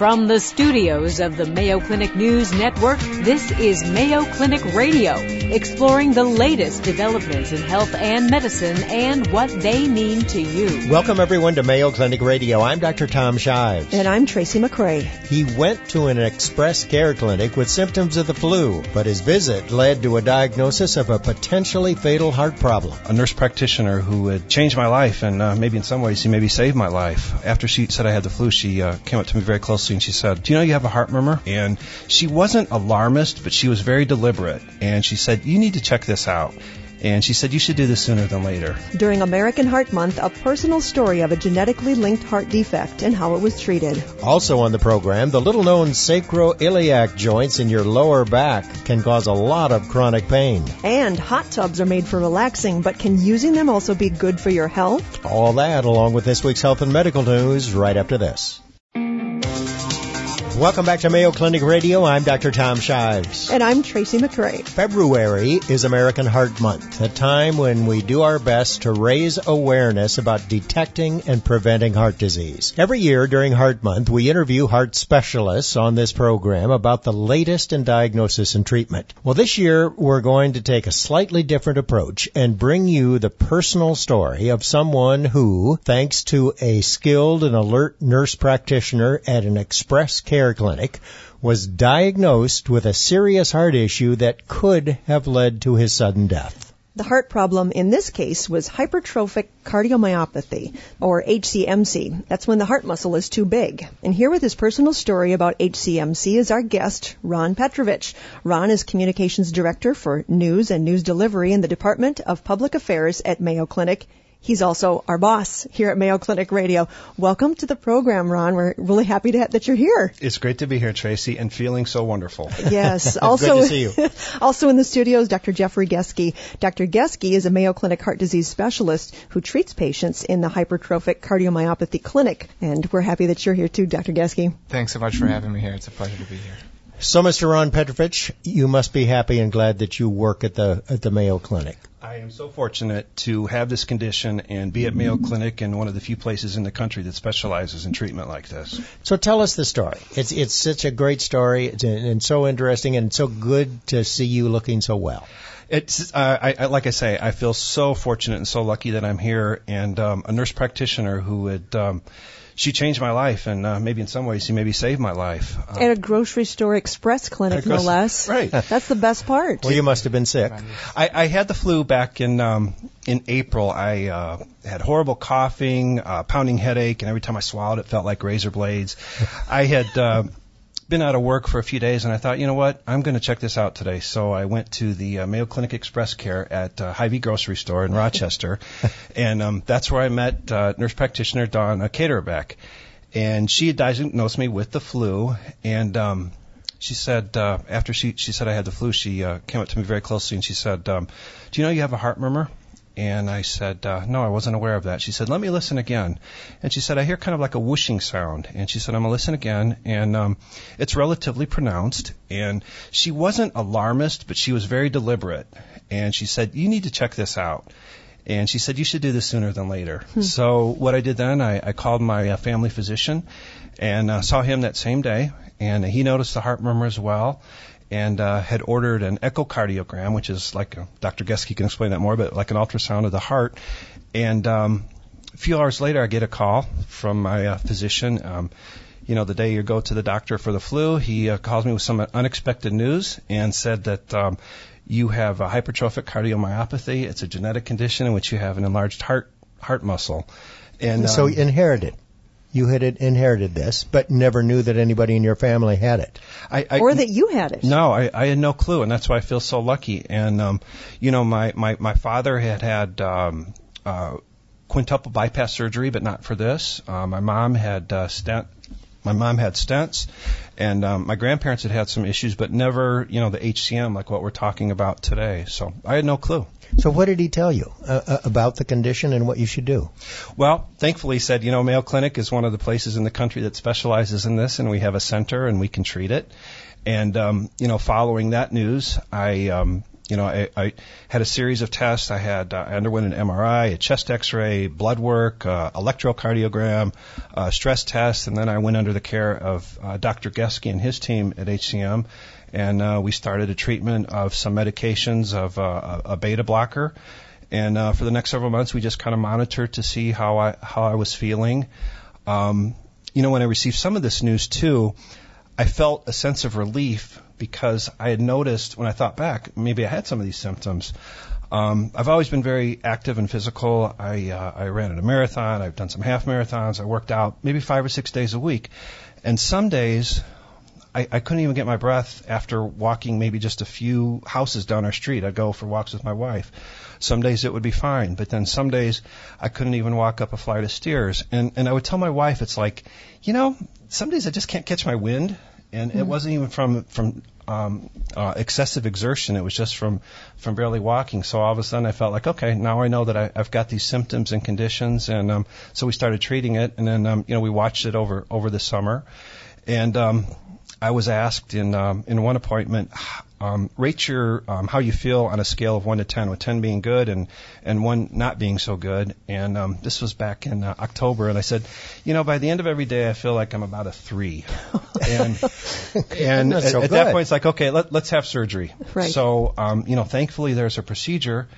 From the studios of the Mayo Clinic News Network, this is Mayo Clinic Radio, exploring the latest developments in health and medicine and what they mean to you. Welcome everyone to Mayo Clinic Radio. I'm Dr. Tom Shives. And I'm Tracy McCray. He went to an express care clinic with symptoms of the flu, but his visit led to a diagnosis of a potentially fatal heart problem. A nurse practitioner who had changed my life and uh, maybe in some ways he maybe saved my life. After she said I had the flu, she uh, came up to me very closely and she said, Do you know you have a heart murmur? And she wasn't alarmist, but she was very deliberate. And she said, You need to check this out. And she said, You should do this sooner than later. During American Heart Month, a personal story of a genetically linked heart defect and how it was treated. Also on the program, the little known sacroiliac joints in your lower back can cause a lot of chronic pain. And hot tubs are made for relaxing, but can using them also be good for your health? All that along with this week's health and medical news right after this. Welcome back to Mayo Clinic Radio. I'm Dr. Tom Shives. And I'm Tracy McCray. February is American Heart Month, a time when we do our best to raise awareness about detecting and preventing heart disease. Every year during Heart Month, we interview heart specialists on this program about the latest in diagnosis and treatment. Well, this year we're going to take a slightly different approach and bring you the personal story of someone who, thanks to a skilled and alert nurse practitioner at an express care clinic, was diagnosed with a serious heart issue that could have led to his sudden death. The heart problem in this case was hypertrophic cardiomyopathy, or HCMC. That's when the heart muscle is too big. And here with his personal story about HCMC is our guest, Ron Petrovich. Ron is Communications Director for News and News Delivery in the Department of Public Affairs at Mayo Clinic He's also our boss here at Mayo Clinic Radio. Welcome to the program, Ron. We're really happy to, that you're here. It's great to be here, Tracy, and feeling so wonderful. Yes. also, Good to see you. also in the studios, Dr. Jeffrey Geske. Dr. Geske is a Mayo Clinic heart disease specialist who treats patients in the hypertrophic cardiomyopathy clinic. And we're happy that you're here too, Dr. Geske. Thanks so much for having me here. It's a pleasure to be here. So, Mr. Ron Petrovich, you must be happy and glad that you work at the at the Mayo Clinic. I am so fortunate to have this condition and be at Mayo Clinic and one of the few places in the country that specializes in treatment like this. So tell us the story. It's it's such a great story and so interesting and so good to see you looking so well. It's uh, I, I, like I say, I feel so fortunate and so lucky that I'm here and um, a nurse practitioner who had. Um, she changed my life, and uh, maybe in some ways she maybe saved my life. Uh, At a grocery store express clinic, gross- no less. Right. That's the best part. Well, you must have been sick. I, I had the flu back in um, in April. I uh, had horrible coughing, uh, pounding headache, and every time I swallowed, it felt like razor blades. I had uh, been out of work for a few days, and I thought, you know what, I'm going to check this out today. So I went to the uh, Mayo Clinic Express Care at uh, Hy-Vee Grocery Store in Rochester, and um, that's where I met uh, nurse practitioner Dawn Caterbeck, and she had diagnosed me with the flu, and um, she said uh, after she she said I had the flu, she uh, came up to me very closely and she said, um, "Do you know you have a heart murmur?" And I said, uh, no, I wasn't aware of that. She said, let me listen again. And she said, I hear kind of like a whooshing sound. And she said, I'm going to listen again. And um, it's relatively pronounced. And she wasn't alarmist, but she was very deliberate. And she said, you need to check this out. And she said, you should do this sooner than later. So what I did then, I, I called my uh, family physician and uh, saw him that same day. And he noticed the heart murmur as well and uh, had ordered an echocardiogram, which is like a, Dr. Geske can explain that more, but like an ultrasound of the heart. And um, a few hours later, I get a call from my uh, physician. Um, you know, the day you go to the doctor for the flu, he uh, calls me with some unexpected news and said that um, you have a hypertrophic cardiomyopathy. It's a genetic condition in which you have an enlarged heart heart muscle. And so um, inherited. You had inherited this, but never knew that anybody in your family had it. I, I, or that you had it. No, I, I had no clue, and that's why I feel so lucky. And um, you know, my my my father had had um, uh, quintuple bypass surgery, but not for this. Uh, my mom had uh, stent. My mom had stents, and um, my grandparents had had some issues, but never, you know, the HCM like what we're talking about today. So I had no clue. So what did he tell you uh, uh, about the condition and what you should do? Well, thankfully, he said, you know, Mayo Clinic is one of the places in the country that specializes in this, and we have a center and we can treat it. And um, you know, following that news, I um, you know, I, I had a series of tests. I had uh, I underwent an MRI, a chest X-ray, blood work, uh, electrocardiogram, uh, stress test, and then I went under the care of uh, Dr. Geske and his team at HCM, and uh, we started a treatment of some medications of uh, a beta blocker. And uh, for the next several months, we just kind of monitored to see how I how I was feeling. Um, you know, when I received some of this news too, I felt a sense of relief because I had noticed when I thought back, maybe I had some of these symptoms. Um, I've always been very active and physical. I uh, I ran a marathon. I've done some half marathons. I worked out maybe five or six days a week, and some days I, I couldn't even get my breath after walking maybe just a few houses down our street. I'd go for walks with my wife. Some days it would be fine, but then some days I couldn't even walk up a flight of stairs. And and I would tell my wife, it's like, you know, some days I just can't catch my wind and mm-hmm. it wasn't even from from um, uh, excessive exertion. It was just from from barely walking. So all of a sudden, I felt like, okay, now I know that I, I've got these symptoms and conditions, and um, so we started treating it. And then um, you know we watched it over over the summer, and um, I was asked in um, in one appointment, um, rate your um, how you feel on a scale of one to ten, with ten being good and and one not being so good. And um, this was back in uh, October, and I said, you know, by the end of every day, I feel like I'm about a three. and and at, so at that point, it's like, okay, let, let's have surgery. Right. So um, you know, thankfully, there's a procedure.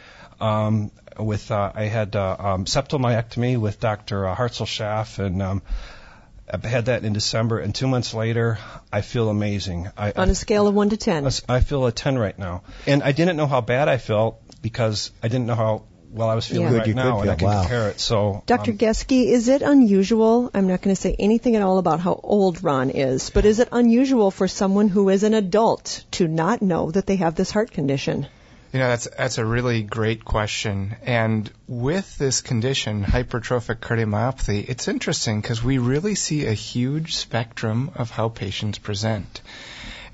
Um, with uh, I had uh, um, septal myectomy with Dr. Uh, Hartzell Schaff and um, I had that in December, and two months later, I feel amazing. I, On a scale of one to ten, I feel a ten right now, and I didn't know how bad I felt because I didn't know how well I was feeling yeah. right now, and I can wow. compare it. So, Dr. Um, Geske, is it unusual? I'm not going to say anything at all about how old Ron is, but is it unusual for someone who is an adult to not know that they have this heart condition? You know, that's that's a really great question. And with this condition, hypertrophic cardiomyopathy, it's interesting because we really see a huge spectrum of how patients present.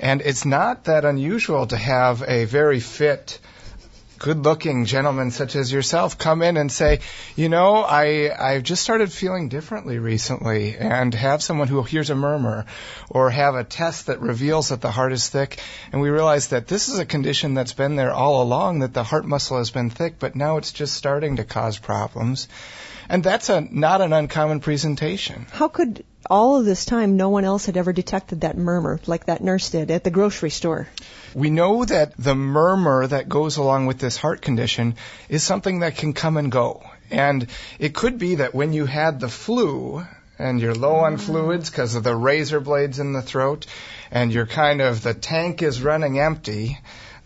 And it's not that unusual to have a very fit good looking gentlemen such as yourself come in and say, you know, I, I've just started feeling differently recently and have someone who hears a murmur or have a test that reveals that the heart is thick. And we realize that this is a condition that's been there all along, that the heart muscle has been thick, but now it's just starting to cause problems. And that's a, not an uncommon presentation. How could all of this time no one else had ever detected that murmur like that nurse did at the grocery store? We know that the murmur that goes along with this heart condition is something that can come and go. And it could be that when you had the flu and you're low on mm. fluids because of the razor blades in the throat and you're kind of the tank is running empty,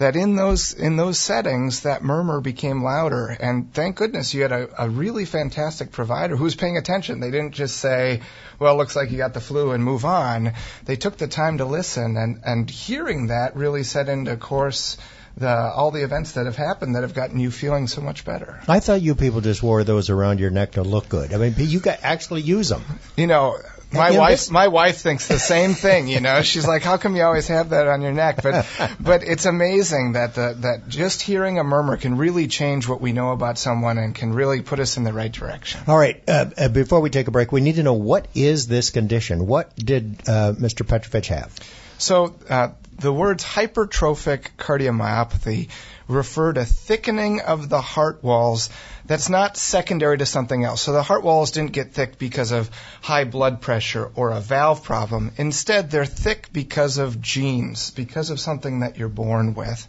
that in those in those settings that murmur became louder and thank goodness you had a, a really fantastic provider who was paying attention they didn't just say well looks like you got the flu and move on they took the time to listen and and hearing that really set into course the all the events that have happened that have gotten you feeling so much better. I thought you people just wore those around your neck to look good. I mean, you got actually use them. You know, my wife my wife thinks the same thing you know? She's like how come you always have that on your neck? But but it's amazing that the, that just hearing a murmur can really change what we know about someone and can really put us in the right direction. All right uh, uh, before we take a break we need to know what is this condition? What did uh, mr petrovich have? So uh, the words hypertrophic cardiomyopathy refer to thickening of the heart walls that's not secondary to something else. So the heart walls didn't get thick because of high blood pressure or a valve problem. Instead, they're thick because of genes, because of something that you're born with.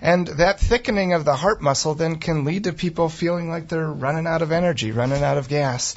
And that thickening of the heart muscle then can lead to people feeling like they're running out of energy, running out of gas.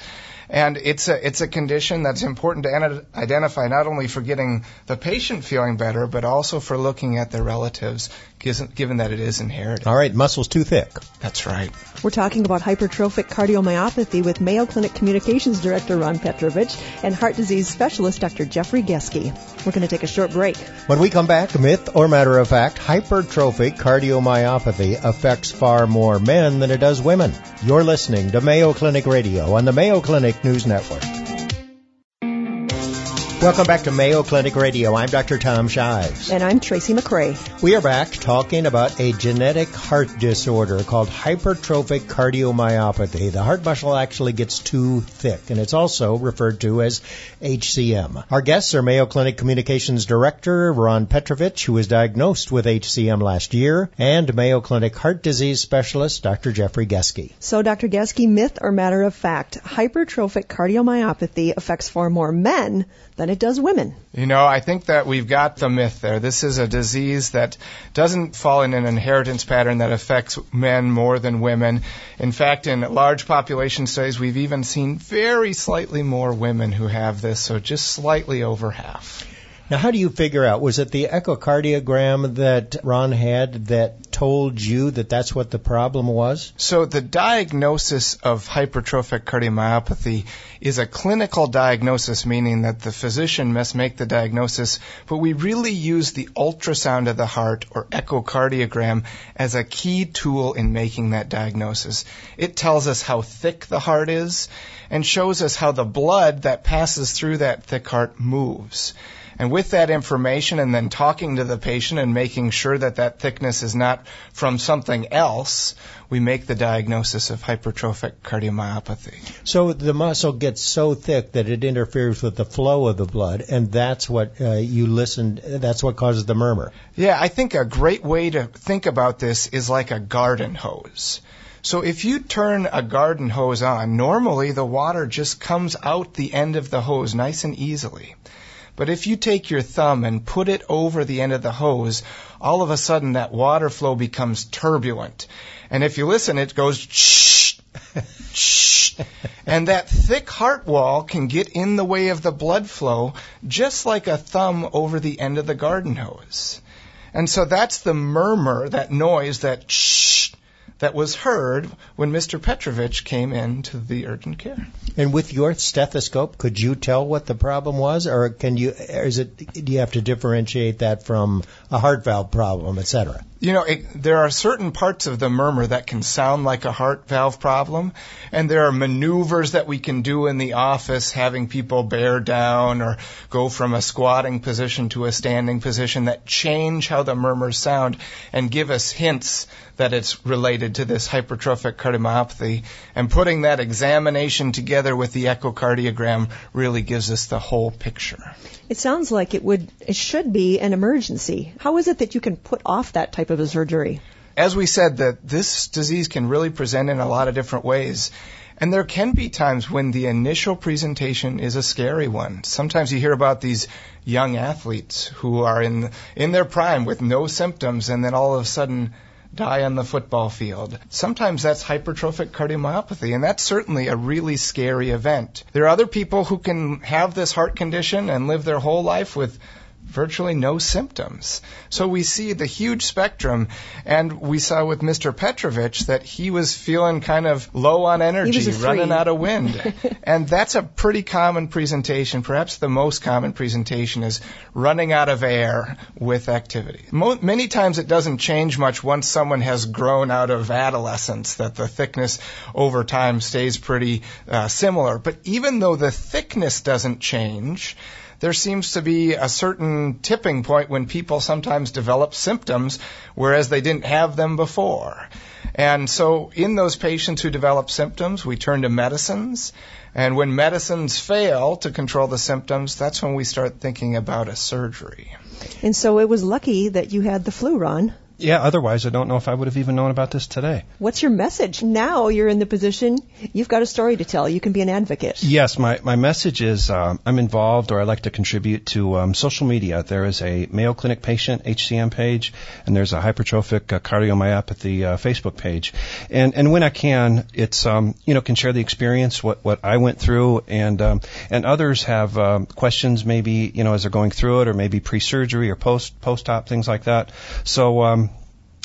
And it's a, it's a condition that's important to identify not only for getting the patient feeling better, but also for looking at their relatives, given that it is inherited. All right, muscle's too thick. That's right. We're talking about hypertrophic cardiomyopathy with Mayo Clinic Communications Director Ron Petrovich and heart disease specialist Dr. Jeffrey Geske. We're going to take a short break. When we come back, myth or matter of fact, hypertrophic cardiomyopathy affects far more men than it does women. You're listening to Mayo Clinic Radio on the Mayo Clinic News Network. Welcome back to Mayo Clinic Radio. I'm Dr. Tom Shives. And I'm Tracy McCray. We are back talking about a genetic heart disorder called hypertrophic cardiomyopathy. The heart muscle actually gets too thick, and it's also referred to as HCM. Our guests are Mayo Clinic Communications Director Ron Petrovich, who was diagnosed with HCM last year, and Mayo Clinic Heart Disease Specialist Dr. Jeffrey Geske. So, Dr. Geske, myth or matter of fact, hypertrophic cardiomyopathy affects far more men than it does women. You know, I think that we've got the myth there. This is a disease that doesn't fall in an inheritance pattern that affects men more than women. In fact, in large population studies, we've even seen very slightly more women who have this, so just slightly over half. Now, how do you figure out? Was it the echocardiogram that Ron had that told you that that's what the problem was? So, the diagnosis of hypertrophic cardiomyopathy is a clinical diagnosis, meaning that the physician must make the diagnosis, but we really use the ultrasound of the heart or echocardiogram as a key tool in making that diagnosis. It tells us how thick the heart is and shows us how the blood that passes through that thick heart moves. And with that information and then talking to the patient and making sure that that thickness is not from something else, we make the diagnosis of hypertrophic cardiomyopathy. So the muscle gets so thick that it interferes with the flow of the blood, and that's what uh, you listen. That's what causes the murmur. Yeah, I think a great way to think about this is like a garden hose. So if you turn a garden hose on, normally the water just comes out the end of the hose nice and easily. But if you take your thumb and put it over the end of the hose, all of a sudden that water flow becomes turbulent. And if you listen, it goes shh, shh. And that thick heart wall can get in the way of the blood flow, just like a thumb over the end of the garden hose. And so that's the murmur, that noise, that shh that was heard when Mr. Petrovich came in to the urgent care. And with your stethoscope, could you tell what the problem was, or can you? Is it? Do you have to differentiate that from a heart valve problem, etc.? You know, it, there are certain parts of the murmur that can sound like a heart valve problem, and there are maneuvers that we can do in the office, having people bear down or go from a squatting position to a standing position that change how the murmurs sound and give us hints that it's related to this hypertrophic cardiomyopathy. And putting that examination together with the echocardiogram really gives us the whole picture. It sounds like it would, it should be an emergency. How is it that you can put off that type of a surgery? As we said, that this disease can really present in a lot of different ways. And there can be times when the initial presentation is a scary one. Sometimes you hear about these young athletes who are in in their prime with no symptoms and then all of a sudden die on the football field. Sometimes that's hypertrophic cardiomyopathy, and that's certainly a really scary event. There are other people who can have this heart condition and live their whole life with virtually no symptoms. So we see the huge spectrum, and we saw with Mr. Petrovich that he was feeling kind of low on energy, running out of wind. and that's a pretty common presentation. Perhaps the most common presentation is running out of air with activity. Mo- many times it doesn't change much once someone has grown out of adolescence, that the thickness over time stays pretty uh, similar. But even though the thickness doesn't change, there seems to be a certain tipping point when people sometimes develop symptoms, whereas they didn't have them before. And so in those patients who develop symptoms, we turn to medicines. And when medicines fail to control the symptoms, that's when we start thinking about a surgery. And so it was lucky that you had the flu, Ron. Yeah, otherwise I don't know if I would have even known about this today. What's your message? Now you're in the position, you've got a story to tell. You can be an advocate. Yes, my, my message is um, I'm involved or I like to contribute to um, social media. There is a Mayo Clinic patient HCM page, and there's a hypertrophic uh, cardiomyopathy uh, Facebook page. And and when I can, it's um, you know can share the experience what what I went through, and um, and others have um, questions maybe you know as they're going through it, or maybe pre-surgery or post post-op things like that. So um,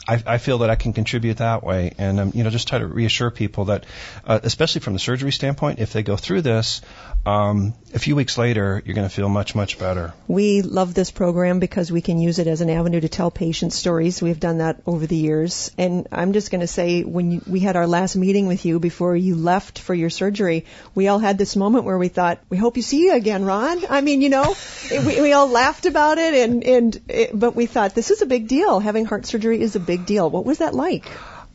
I, I feel that I can contribute that way, and um, you know, just try to reassure people that, uh, especially from the surgery standpoint, if they go through this, um, a few weeks later, you're going to feel much, much better. We love this program because we can use it as an avenue to tell patient stories. We've done that over the years, and I'm just going to say, when you, we had our last meeting with you before you left for your surgery, we all had this moment where we thought, "We hope you see you again, Ron." I mean, you know, we, we all laughed about it, and and it, but we thought this is a big deal. Having heart surgery is a big deal. What was that like?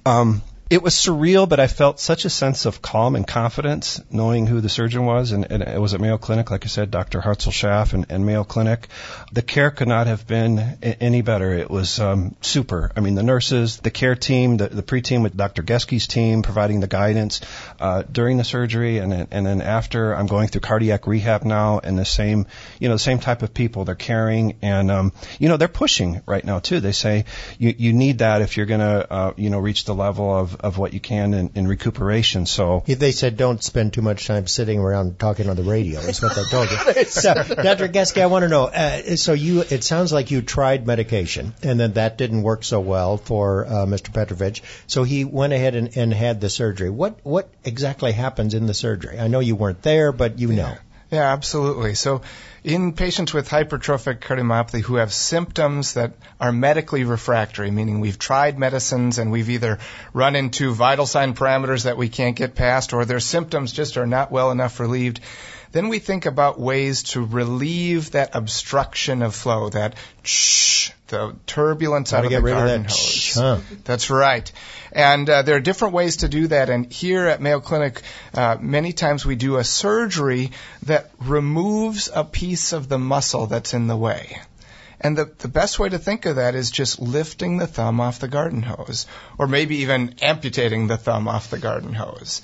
Um, it was surreal, but I felt such a sense of calm and confidence knowing who the surgeon was. And, and it was at Mayo Clinic, like I said, Dr. Hartzell Schaff and, and Mayo Clinic. The care could not have been any better. It was um, super. I mean, the nurses, the care team, the, the pre-team with Dr. Geske's team providing the guidance uh, during the surgery and, and then after. I'm going through cardiac rehab now, and the same, you know, the same type of people they're caring, and um, you know, they're pushing right now too. They say you you need that if you're going to, uh, you know, reach the level of of what you can in, in recuperation. So they said don't spend too much time sitting around talking on the radio. Is what they told you. so, Dr. Geske, I want to know. Uh, so you, it sounds like you tried medication, and then that didn't work so well for uh, Mr. Petrovich. So he went ahead and, and had the surgery. What what exactly happens in the surgery? I know you weren't there, but you know. Yeah, absolutely. So in patients with hypertrophic cardiomyopathy who have symptoms that are medically refractory, meaning we've tried medicines and we've either run into vital sign parameters that we can't get past or their symptoms just are not well enough relieved, then we think about ways to relieve that obstruction of flow, that shh, the turbulence out of the garden hose. Shh, huh? That's right. And uh, there are different ways to do that. And here at Mayo Clinic, uh, many times we do a surgery that removes a piece of the muscle that's in the way. And the, the best way to think of that is just lifting the thumb off the garden hose, or maybe even amputating the thumb off the garden hose.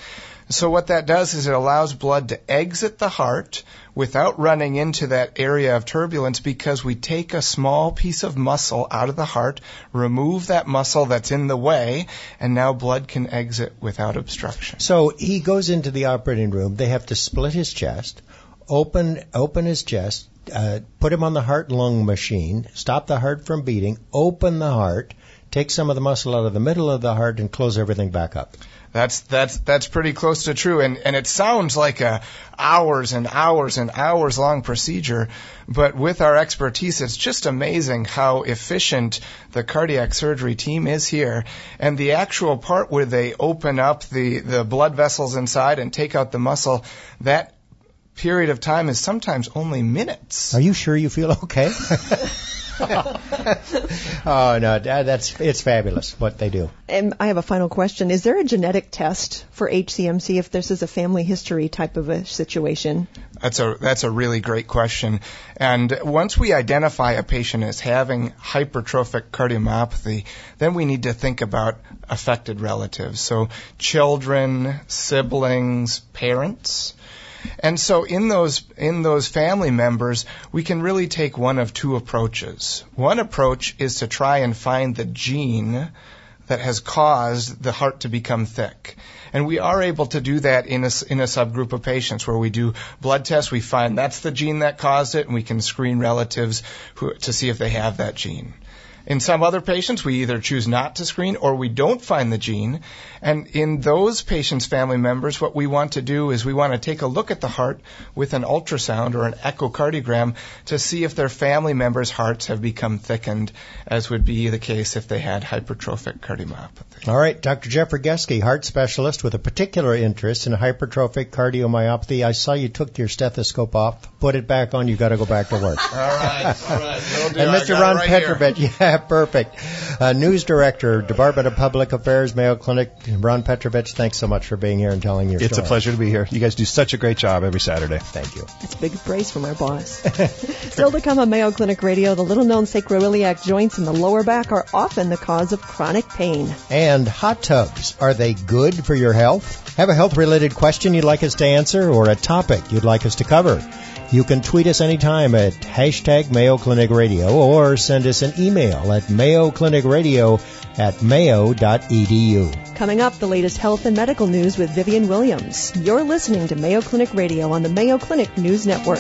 So what that does is it allows blood to exit the heart without running into that area of turbulence because we take a small piece of muscle out of the heart, remove that muscle that's in the way, and now blood can exit without obstruction. So he goes into the operating room. They have to split his chest, open open his chest, uh, put him on the heart lung machine, stop the heart from beating, open the heart, take some of the muscle out of the middle of the heart, and close everything back up. That's that's that's pretty close to true, and and it sounds like a hours and hours and hours long procedure, but with our expertise, it's just amazing how efficient the cardiac surgery team is here, and the actual part where they open up the the blood vessels inside and take out the muscle, that period of time is sometimes only minutes. Are you sure you feel okay? oh no, that's it's fabulous what they do. And I have a final question: Is there a genetic test for HCMC if this is a family history type of a situation? That's a that's a really great question. And once we identify a patient as having hypertrophic cardiomyopathy, then we need to think about affected relatives. So children, siblings, parents. And so in those in those family members, we can really take one of two approaches. One approach is to try and find the gene that has caused the heart to become thick. And we are able to do that in a, in a subgroup of patients where we do blood tests. We find that's the gene that caused it, and we can screen relatives who, to see if they have that gene. In some other patients, we either choose not to screen or we don't find the gene. And in those patients' family members, what we want to do is we want to take a look at the heart with an ultrasound or an echocardiogram to see if their family members' hearts have become thickened, as would be the case if they had hypertrophic cardiomyopathy. All right, Dr. Jeffrey Geske, heart specialist with a particular interest in hypertrophic cardiomyopathy. I saw you took your stethoscope off, put it back on. You've got to go back to work. all right, all right. And Mr. Ron right Petrovich, yeah, perfect. Uh, News Director, Department of Public Affairs, Mayo Clinic, Ron Petrovich, thanks so much for being here and telling your it's story. It's a pleasure to be here. You guys do such a great job every Saturday. Thank you. That's a big praise from our boss. Still to come on Mayo Clinic Radio, the little-known sacroiliac joints in the lower back are often the cause of chronic pain. And hot tubs, are they good for your health? Have a health-related question you'd like us to answer or a topic you'd like us to cover? You can tweet us anytime at hashtag Mayo Clinic Radio or send us an email at Mayo Clinic Radio at mayo.edu. Coming up, the latest health and medical news with Vivian Williams. You're listening to Mayo Clinic Radio on the Mayo Clinic News Network.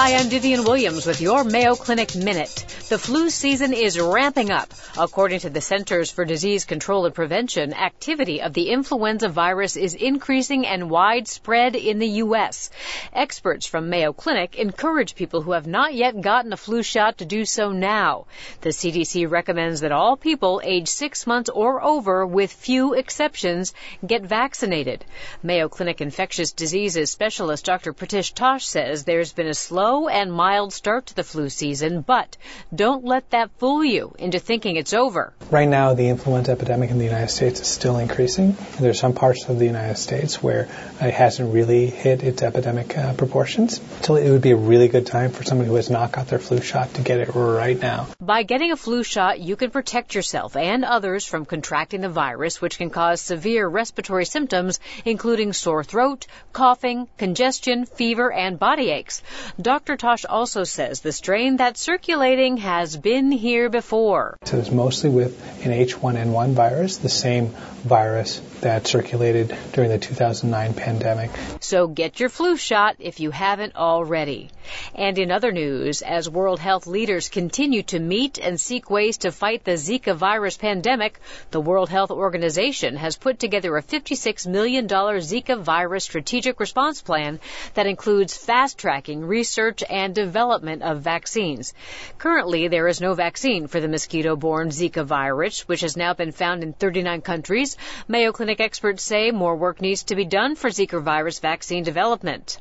Hi, I'm Vivian Williams with your Mayo Clinic Minute. The flu season is ramping up. According to the Centers for Disease Control and Prevention, activity of the influenza virus is increasing and widespread in the U.S. Experts from Mayo Clinic encourage people who have not yet gotten a flu shot to do so now. The CDC recommends that all people age six months or over, with few exceptions, get vaccinated. Mayo Clinic infectious diseases specialist Dr. Pritish Tosh says there's been a slow and mild start to the flu season, but don't let that fool you into thinking it's over. Right now, the influenza epidemic in the United States is still increasing. There are some parts of the United States where it hasn't really hit its epidemic uh, proportions. So it would be a really good time for somebody who has not got their flu shot to get it right now. By getting a flu shot, you can protect yourself and others from contracting the virus, which can cause severe respiratory symptoms, including sore throat, coughing, congestion, fever, and body aches. Dr. Tosh also says the strain that's circulating has been here before. So it's mostly with an H1N1 virus, the same virus that circulated during the 2009 pandemic. So get your flu shot if you haven't already. And in other news, as World Health leaders continue to meet and seek ways to fight the Zika virus pandemic, the World Health Organization has put together a $56 million Zika virus strategic response plan that includes fast tracking research and development of vaccines. Currently, there is no vaccine for the mosquito borne Zika virus, which has now been found in 39 countries. Mayo Clinic experts say more work needs to be done for Zika virus vaccine development.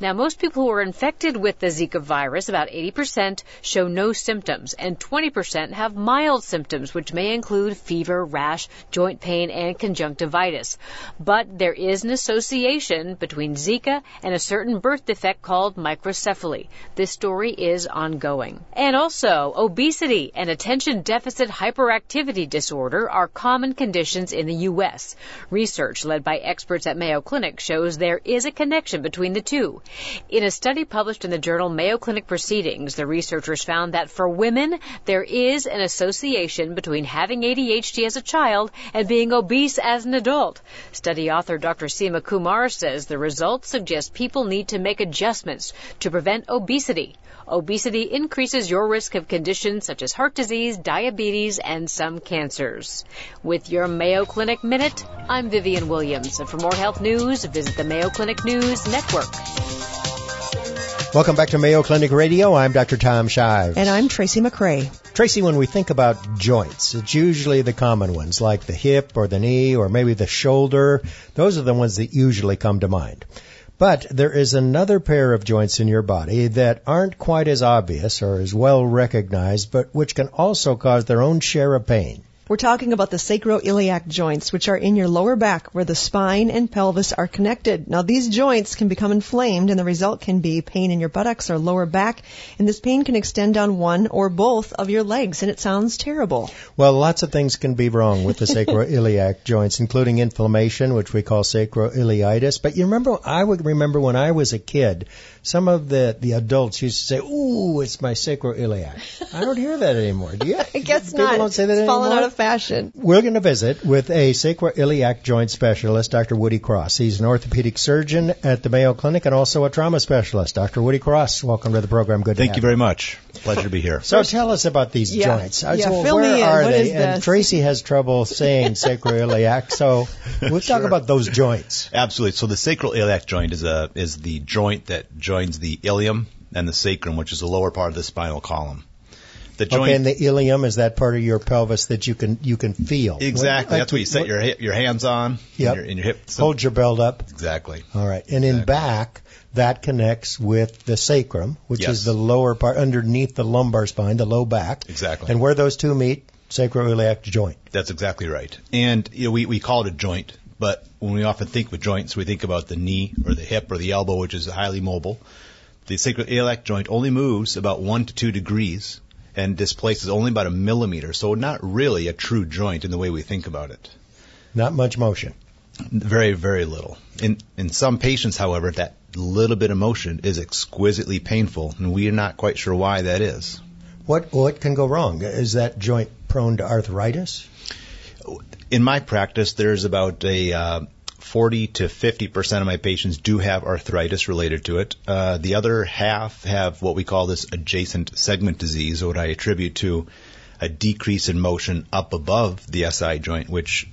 Now, most people who are infected with the Zika virus, about 80%, show no symptoms, and 20% have mild symptoms, which may include fever, rash, joint pain, and conjunctivitis. But there is an association between Zika and a certain birth defect called microcephaly. This story is ongoing. And also, obesity and attention deficit hyperactivity disorder are common conditions in the U.S. Research led by experts at Mayo Clinic shows there is a connection between the two. In a study published in the journal Mayo Clinic Proceedings, the researchers found that for women, there is an association between having ADHD as a child and being obese as an adult. Study author Dr. Seema Kumar says the results suggest people need to make adjustments to prevent obesity. Obesity increases your risk of conditions such as heart disease, diabetes, and some cancers. With your Mayo Clinic Minute, I'm Vivian Williams. And for more health news, visit the Mayo Clinic News Network. Welcome back to Mayo Clinic Radio. I'm Dr. Tom Shives. And I'm Tracy McCray. Tracy, when we think about joints, it's usually the common ones like the hip or the knee or maybe the shoulder. Those are the ones that usually come to mind. But there is another pair of joints in your body that aren't quite as obvious or as well recognized, but which can also cause their own share of pain. We're talking about the sacroiliac joints, which are in your lower back where the spine and pelvis are connected. Now, these joints can become inflamed, and the result can be pain in your buttocks or lower back, and this pain can extend down one or both of your legs, and it sounds terrible. Well, lots of things can be wrong with the sacroiliac joints, including inflammation, which we call sacroiliitis. But you remember, I would remember when I was a kid, some of the, the adults used to say, ooh, it's my sacroiliac. I don't hear that anymore. Do you? I guess People not. don't say that it's anymore. Fallen out of fashion. We're going to visit with a sacroiliac joint specialist, Dr. Woody Cross. He's an orthopedic surgeon at the Mayo Clinic and also a trauma specialist. Dr. Woody Cross, welcome to the program. Good to Thank have you very much. Pleasure to be here. So tell us about these Yeah. joints. Uh, Yeah, so fill where me in. are What they? is And this? Tracy has trouble saying sacroiliac, so we'll talk about those joints. Absolutely. So the sacral iliac joint is a is the joint that joins the ilium and the sacrum, which is the lower part of the spinal column. The joint Okay, and the ilium is that part of your pelvis that you can you can feel. exactly. What- That's what you set your your hands on. In your, your hip. So- Hold your belt up. exactly. All right. And in back, that connects with the sacrum, which Yes. is the lower part underneath the lumbar spine, the low back. Exactly. And where those two meet, sacroiliac joint. That's exactly right. And you know, we we call it a joint, but when we often think with joints, we think about the knee or the hip or the elbow, which is highly mobile. The sacroiliac joint only moves about one to two degrees and displaces only about a millimeter, so not really a true joint in the way we think about it. Not much motion. Very, very little. In in some patients, however, that little bit of motion is exquisitely painful, and we are not quite sure why that is. What what can go wrong? Is that joint prone to arthritis? In my practice, there's about a uh, 40 to 50 percent of my patients do have arthritis related to it. Uh, the other half have what we call this adjacent segment disease, or what I attribute to a decrease in motion up above the SI joint, which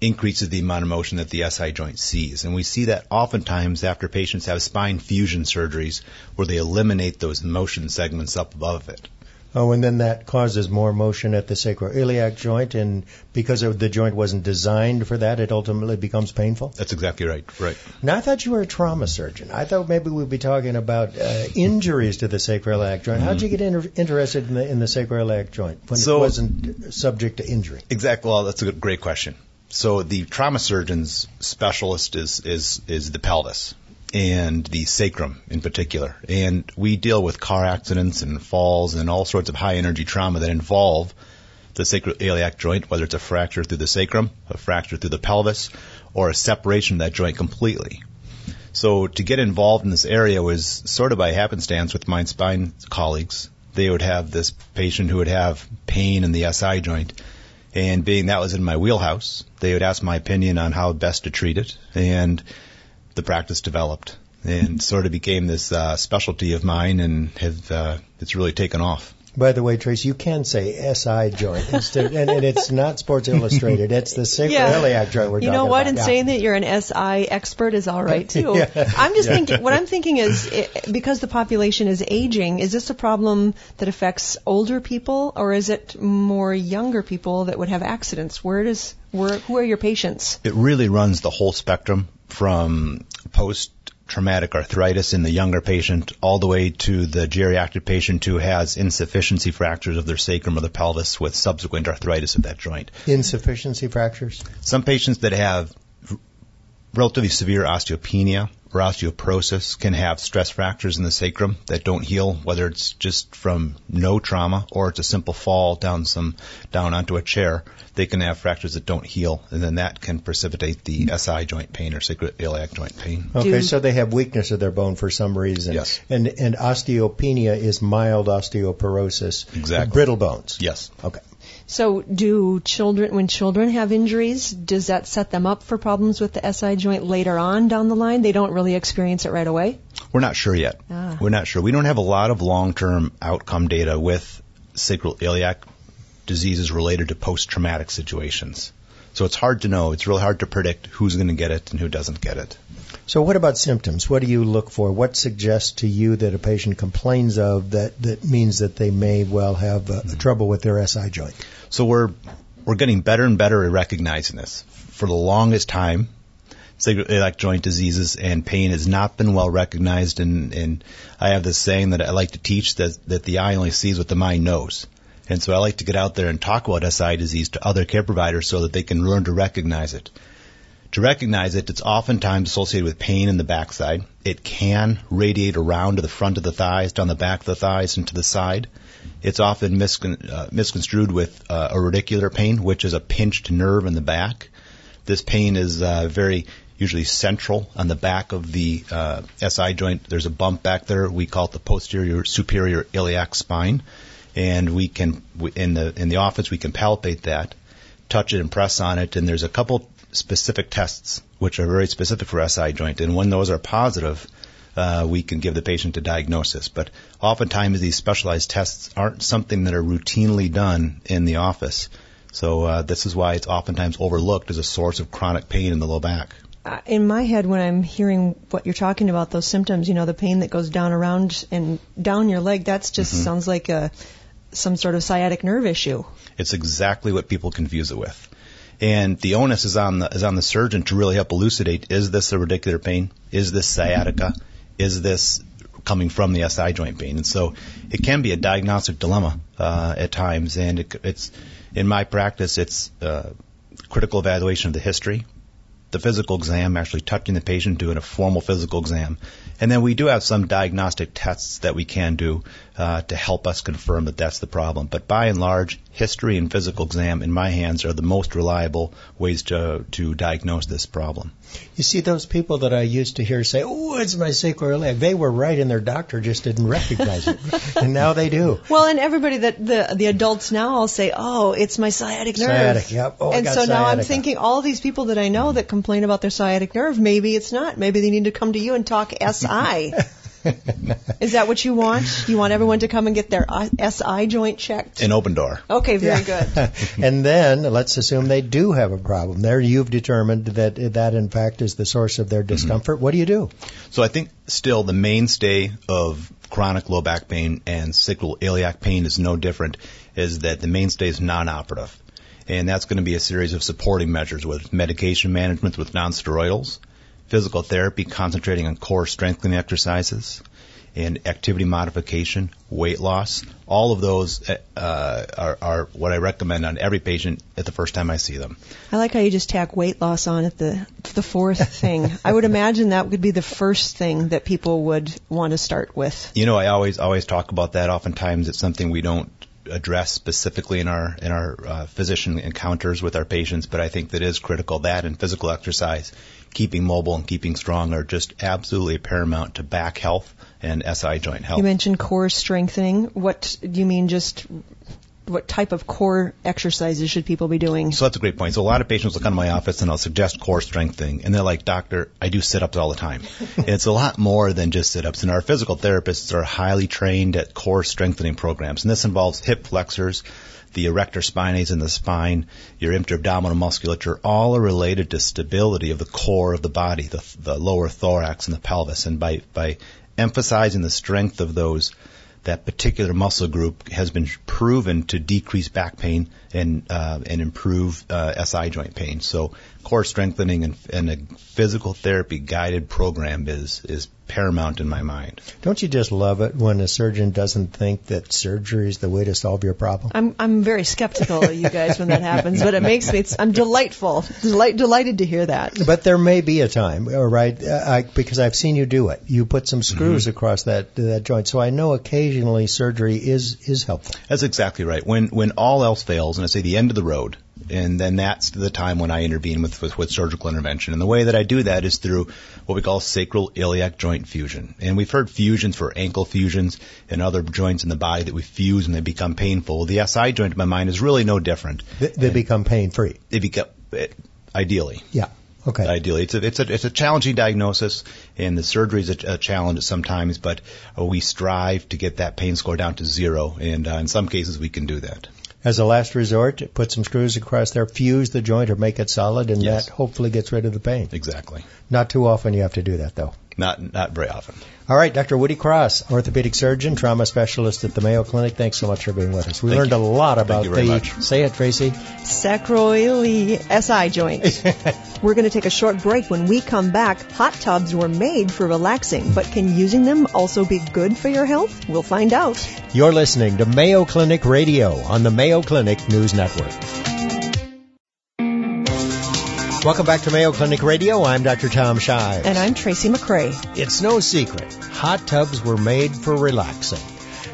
increases the amount of motion that the SI joint sees. And we see that oftentimes after patients have spine fusion surgeries where they eliminate those motion segments up above it. Oh, and then that causes more motion at the sacroiliac joint, and because of the joint wasn't designed for that, it ultimately becomes painful. That's exactly right. Right. Now, I thought you were a trauma surgeon. I thought maybe we'd be talking about uh, injuries to the sacroiliac joint. How'd you get inter- interested in the, in the sacroiliac joint when So- it wasn't subject to injury? Exactly. Well, that's a good, great question. So the trauma surgeon's specialist is is is the pelvis and the sacrum in particular. And we deal with car accidents and falls and all sorts of high energy trauma that involve the sacroiliac joint, whether it's a fracture through the sacrum, a fracture through the pelvis, or a separation of that joint completely. So to get involved in this area was sort of by happenstance with my spine colleagues. They would have this patient who would have pain in the SI joint. And being that was in my wheelhouse, they would ask my opinion on how best to treat it. And the practice developed and sort of became this uh, specialty of mine and have, uh, it's really taken off. By the way, Trace, you can say SI joint instead, and, and it's not Sports Illustrated. It's the sacroiliac joint we're You talking know what? about. And Yeah. saying that you're an SI expert is all right too. Yeah. I'm just thinking. What I'm thinking is, i because the population is aging, is this a problem that affects older people, or is it more younger people that would have accidents? Where does where who are your patients? It really runs the whole spectrum from post traumatic arthritis in the younger patient all the way to the geriatric patient who has insufficiency fractures of their sacrum or the pelvis with subsequent arthritis of that joint. Insufficiency fractures. Some patients that have relatively severe osteopenia or osteoporosis can have stress fractures in the sacrum that don't heal, whether it's just from no trauma or it's a simple fall down some down onto a chair. They can have fractures that don't heal, and then that can precipitate the SI joint pain or sacroiliac joint pain. Okay, Do- so they have weakness of their bone for some reason. Yes. And and osteopenia is mild osteoporosis. Exactly. Brittle bones. Yes. Okay. So, do children, when children have injuries, does that set them up for problems with the SI joint later on down the line? They don't really experience it right away. We're not sure yet. Ah. We're not sure. We don't have a lot of long-term outcome data with sacroiliac diseases related to post-traumatic situations. So it's hard to know. It's really hard to predict who's going to get it and who doesn't get it. So what about symptoms? What do you look for? What suggests to you that a patient complains of that, that means that they may well have uh, trouble with their SI joint? So we're we're getting better and better at recognizing this. For the longest time, sacroiliac joint diseases and pain has not been well recognized. And, and I have this saying that I like to teach that that the eye only sees what the mind knows. And so I like to get out there and talk about SI disease to other care providers so that they can learn to recognize it. To recognize it, it's oftentimes associated with pain in the backside. It can radiate around to the front of the thighs, down the back of the thighs, and to the side. It's often miscon- uh, misconstrued with uh, a radicular pain, which is a pinched nerve in the back. This pain is uh, very usually central on the back of the uh, SI joint. There's a bump back there. We call it the posterior superior iliac spine, and we can in the in the office we can palpate that, touch it and press on it. And there's a couple specific tests which are very specific for SI joint, and when those are positive, uh, we can give the patient a diagnosis. But oftentimes these specialized tests aren't something that are routinely done in the office. So uh, this is why it's oftentimes overlooked as a source of chronic pain in the low back. Uh, in my head, when I'm hearing what you're talking about, those symptoms, you know, the pain that goes down around and down your leg, that's just Mm-hmm. sounds like a some sort of sciatic nerve issue. It's exactly what people confuse it with. And the onus is on the is on the surgeon to really help elucidate: is this a radicular pain? Is this sciatica? Is this coming from the SI joint pain? And so it can be a diagnostic dilemma uh, at times. And it, it's in my practice, it's uh, critical evaluation of the history, the physical exam, actually touching the patient, doing a formal physical exam. And then we do have some diagnostic tests that we can do uh, to help us confirm that that's the problem. But by and large, history and physical exam in my hands are the most reliable ways to to diagnose this problem. You see those people that I used to hear say, "Oh, it's my sacroiliac." They were right, and their doctor just didn't recognize it, and now they do. Well, and everybody that the the adults now all say, "Oh, it's my sciatic nerve." Sciatic, yep. Oh, I and got so now I'm thinking all these people that I know that complain about their sciatic nerve, maybe it's not. Maybe they need to come to you and talk SI. Is that what you want? You want everyone to come and get their SI joint checked? An open door. Okay, very good. and then let's assume they do have a problem. There, you've determined that that in fact is the source of their mm-hmm. discomfort. What do you do? So I think still the mainstay of chronic low back pain and sacroiliac pain is no different, is that the mainstay is non-operative. And that's going to be a series of supporting measures with medication management with nonsteroidals, physical therapy concentrating on core strengthening exercises, and activity modification, weight loss. All of those uh, are, are what I recommend on every patient at the first time I see them. I like how you just tack weight loss on at the the fourth thing. I would imagine that would be the first thing that people would want to start with. You know, I always always talk about that. Oftentimes, it's something we don't address specifically in our in our uh, physician encounters with our patients, but I think that is critical. That and physical exercise, keeping mobile and keeping strong are just absolutely paramount to back health and SI joint health. You mentioned core strengthening. What do you mean? Just what type of core exercises should people be doing? So that's a great point. So a lot of patients will come to my office and I'll suggest core strengthening, and they're like, "Doctor, I do sit-ups all the time." it's a lot more than just sit-ups, and our physical therapists are highly trained at core strengthening programs, and this involves hip flexors, the erector spinae in the spine, your interabdominal musculature, all are related to stability of the core of the body, the, the lower thorax and the pelvis, and by by emphasizing the strength of those that particular muscle group has been proven to decrease back pain and uh, and improve uh, SI joint pain. So core strengthening and, and a physical therapy guided program is is paramount in my mind. Don't you just love it when a surgeon doesn't think that surgery is the way to solve your problem? I'm I'm very skeptical of you guys when that happens, but it makes me it's, I'm delightful, delight, delighted to hear that. But there may be a time, all right, uh, I, because I've seen you do it. You put some screws Mm-hmm. across that that joint, so I know occasionally surgery is is helpful. That's exactly right. When when all else fails, and I say the end of the road, and then that's the time when I intervene with, with, with surgical intervention. And the way that I do that is through what we call sacral iliac joint fusion. And we've heard fusions for ankle fusions and other joints in the body that we fuse and they become painful. The SI joint in my mind is really no different. They, they become pain free. They become, eh, ideally. Yeah. Okay. Ideally, it's a it's a it's a challenging diagnosis, and the surgery is a, a challenge sometimes. But we strive to get that pain score down to zero, and uh, in some cases we can do that. As a last resort, put some screws across there, fuse the joint or make it solid, and Yes. that hopefully gets rid of the pain. Exactly. Not too often you have to do that, though. Not not very often. All right, Dr. Woody Cross, orthopedic surgeon, trauma specialist at the Mayo Clinic. Thanks so much for being with us. We Thank learned you. a lot Thank about you very the. much. Say it, Tracy. Sacroiliac SI joint. We're going to take a short break. When we come back, hot tubs were made for relaxing, but can using them also be good for your health? We'll find out. You're listening to Mayo Clinic Radio on the Mayo Clinic News Network. Welcome back to Mayo Clinic Radio. I'm Dr. Tom Shives. And I'm Tracy McCray. It's no secret. Hot tubs were made for relaxing.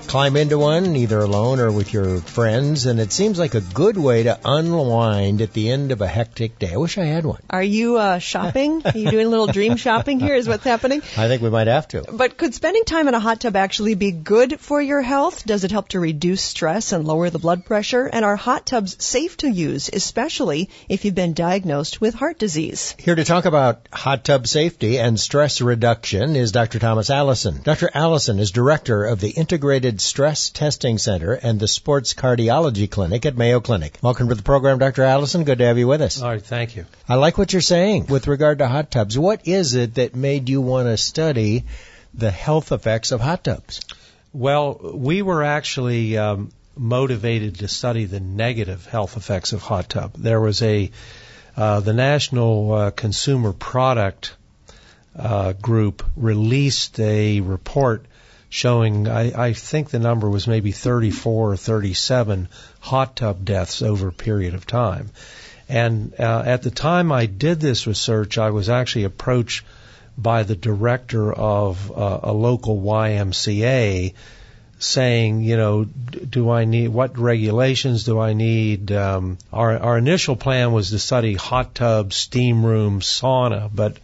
Climb into one, either alone or with your friends, and it seems like a good way to unwind at the end of a hectic day. I wish I had one. Are you uh, shopping? Are you doing a little dream shopping here? Is what's happening? I think we might have to. But could spending time in a hot tub actually be good for your health? Does it help to reduce stress and lower the blood pressure? And are hot tubs safe to use, especially if you've been diagnosed with heart disease? Here to talk about hot tub safety and stress reduction is Dr. Thomas Allison. Dr. Allison is director of the Integrated Stress Testing Center and the Sports Cardiology Clinic at Mayo Clinic. Welcome to the program, Dr. Allison. Good to have you with us. All right, thank you. I like what you're saying with regard to hot tubs. What is it that made you want to study the health effects of hot tubs? Well, we were actually um, motivated to study the negative health effects of hot tub. There was a uh, the National uh, Consumer Product uh, Group released a report showing, I, I think the number was maybe 34 or 37 hot tub deaths over a period of time. And uh, at the time I did this research, I was actually approached by the director of uh, a local YMCA saying, you know, do I need what regulations do I need? Um, our our initial plan was to study hot tub, steam room, sauna, but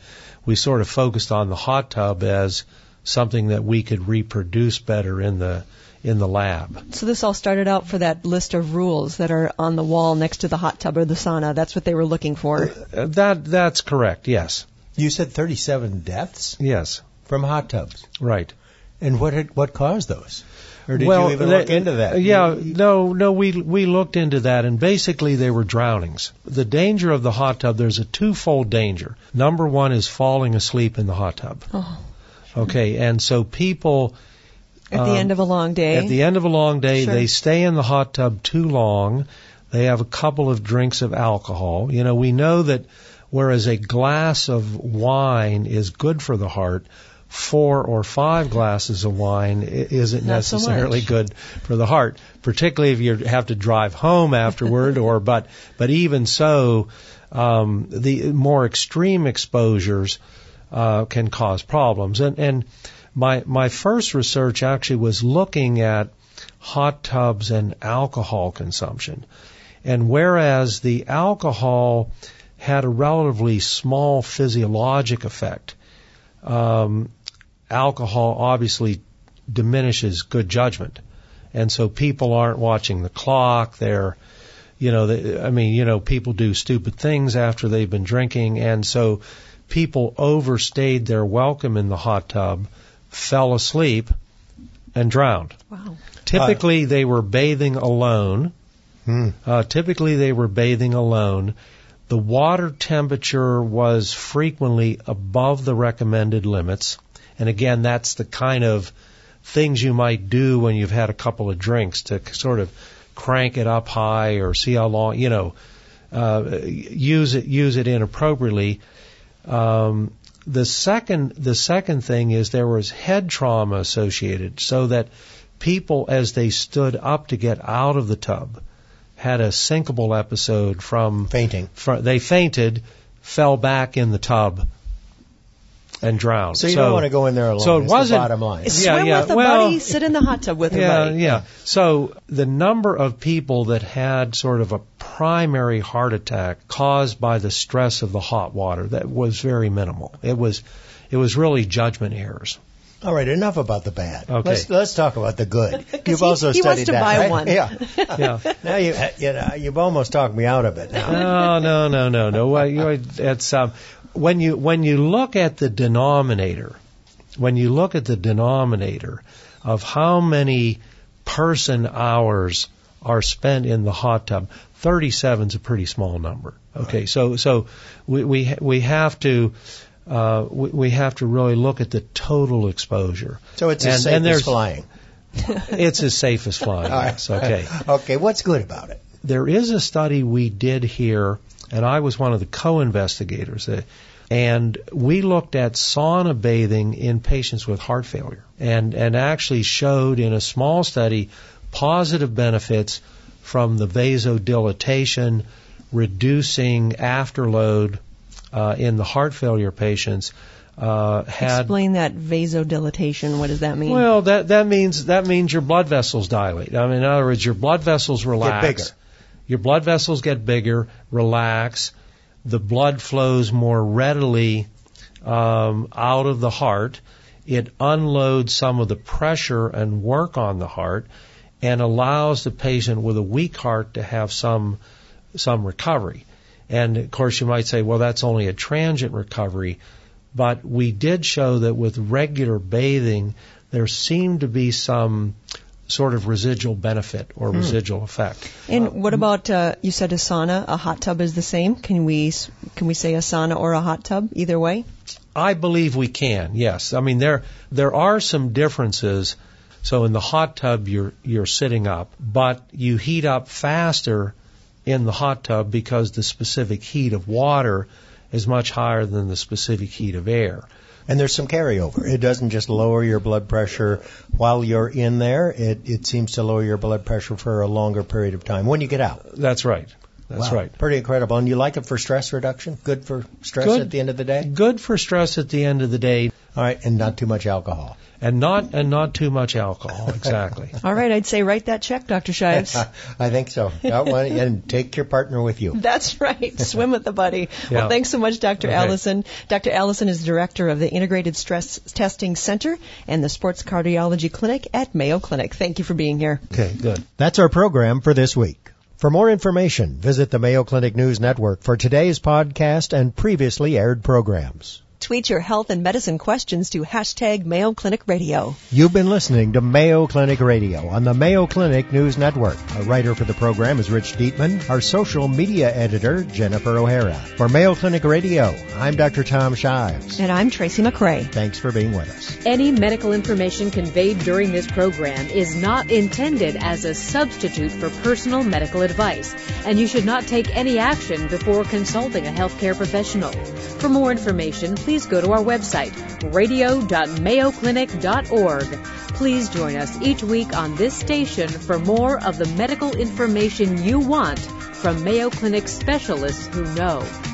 we sort of focused on the hot tub as something that we could reproduce better in the in the lab. So this all started out for that list of rules that are on the wall next to the hot tub or the sauna. That's what they were looking for. Uh, that that's correct. Yes. You said 37 deaths Yes. from hot tubs. Right. And what had, what caused those? Or did well, you even they- look into that? Yeah, You- you- no, no. We we looked into that, and basically they were drownings. The danger of the hot tub, there's a twofold danger. Number one is falling asleep in the hot tub. Oh. Okay, and so people At the Um, end of a long day. at the end of a long day, Sure. they stay in the hot tub too long. They have a couple of drinks of alcohol. You know, we know that whereas a glass of wine is good for the heart, four or five glasses of wine isn't Not necessarily much. good for the heart, particularly if you have to drive home afterward or but but even so um, the more extreme exposures uh, can cause problems and and my my first research actually was looking at hot tubs and alcohol consumption and whereas the alcohol had a relatively small physiologic effect um, alcohol obviously diminishes good judgment. And so people aren't watching the clock. They're, you know, they, I mean, you know, people do stupid things after they've been drinking. And so people overstayed their welcome in the hot tub, fell asleep, and drowned. wow. Typically, they were bathing alone. Hmm. Uh, typically, they were bathing alone. The water temperature was frequently above the recommended limits. And again, that's the kind of things you might do when you've had a couple of drinks to sort of crank it up high or see how long, you know, uh, use it use it inappropriately. Um, the second the second thing is there was head trauma associated, so that people as they stood up to get out of the tub had a syncopal episode from Fainting. fr- they fainted, fell back in the tub, and drowned. So you don't want to go in there alone. so it is wasn't- the bottom line. Yeah, Swim yeah, with a well- buddy, sit in the hot tub with a yeah, buddy. yeah. So the number of people that had sort of a primary heart attack caused by the stress of the hot water that was very minimal. It was it was really judgment errors. All right, enough about the bad. Okay. Let's let's talk about the good. You've he- also he wants studied to that, buy right? one. Yeah. Yeah. now you you know you've almost talked me out of it. Now. No, no, no, no, no. Well, you, it's um, when you when you look at the denominator, when you look at the denominator of how many person hours are spent in the hot tub, 37 is a pretty small number. Okay, so so we we we have to. Uh, we, we have to really look at the total exposure. So it's as And- safe and as flying. It's as safe as flying. Right. yes, okay. Okay. What's good about it? there is a study we did here, and I was one of the co-investigators, uh, and we looked at sauna bathing in patients with heart failure, and and actually showed in a small study positive benefits from the vasodilatation, reducing afterload uh, in the heart failure patients. Uh, had Explain that vasodilatation. What does that mean? well, that that means that means your blood vessels dilate. I mean, in other words, your blood vessels relax. bigger. Your blood vessels get bigger, relax. The blood flows more readily um, out of the heart. It unloads some of the pressure and work on the heart, and allows the patient with a weak heart to have some some recovery. And of course, you might say, well, that's only a transient recovery. But we did show that with regular bathing, there seemed to be some sort of residual benefit or residual effect. and what about uh, you said a sauna? A hot tub is the same. Can we can we say a sauna or a hot tub? Either way. I believe we can. Yes. I mean there there are some differences. So in the hot tub you're you're sitting up, but you heat up faster in the hot tub because the specific heat of water is much higher than the specific heat of air. And there's some carryover. It doesn't just lower your blood pressure while you're in there. It it seems to lower your blood pressure for a longer period of time when you get out. That's right. That's wow. right. Pretty incredible. And you like it for stress reduction? Good for stress Good. at the end of the day? Good for stress at the end of the day. All right, and not too much alcohol. And not and not too much alcohol, exactly. All right, I'd say write that check, Dr. Shives. I think so. Got one, and take your partner with you. That's right. Swim with the buddy. Yeah. Well, thanks so much, Dr. Okay. Allison. Dr. Allison is director of the Integrated Stress Testing Center and the Sports Cardiology Clinic at Mayo Clinic. Thank you for being here. Okay, good. That's our program for this week. For more information, visit the Mayo Clinic News Network for today's podcast and previously aired programs. Tweet your health and medicine questions to hashtag Mayo Clinic Radio. You've been listening to Mayo Clinic Radio on the Mayo Clinic News Network. A writer for the program is Rich Dietman. Our social media editor, Jennifer O'Hara. For Mayo Clinic Radio, I'm Dr. Tom Shives. And I'm Tracy McCray. Thanks for being with us. Any medical information conveyed during this program is not intended as a substitute for personal medical advice, and you should not take any action before consulting a healthcare professional. For more information, please go to our website, radio.mayoclinic.org. Please join us each week on this station for more of the medical information you want from Mayo Clinic specialists who know.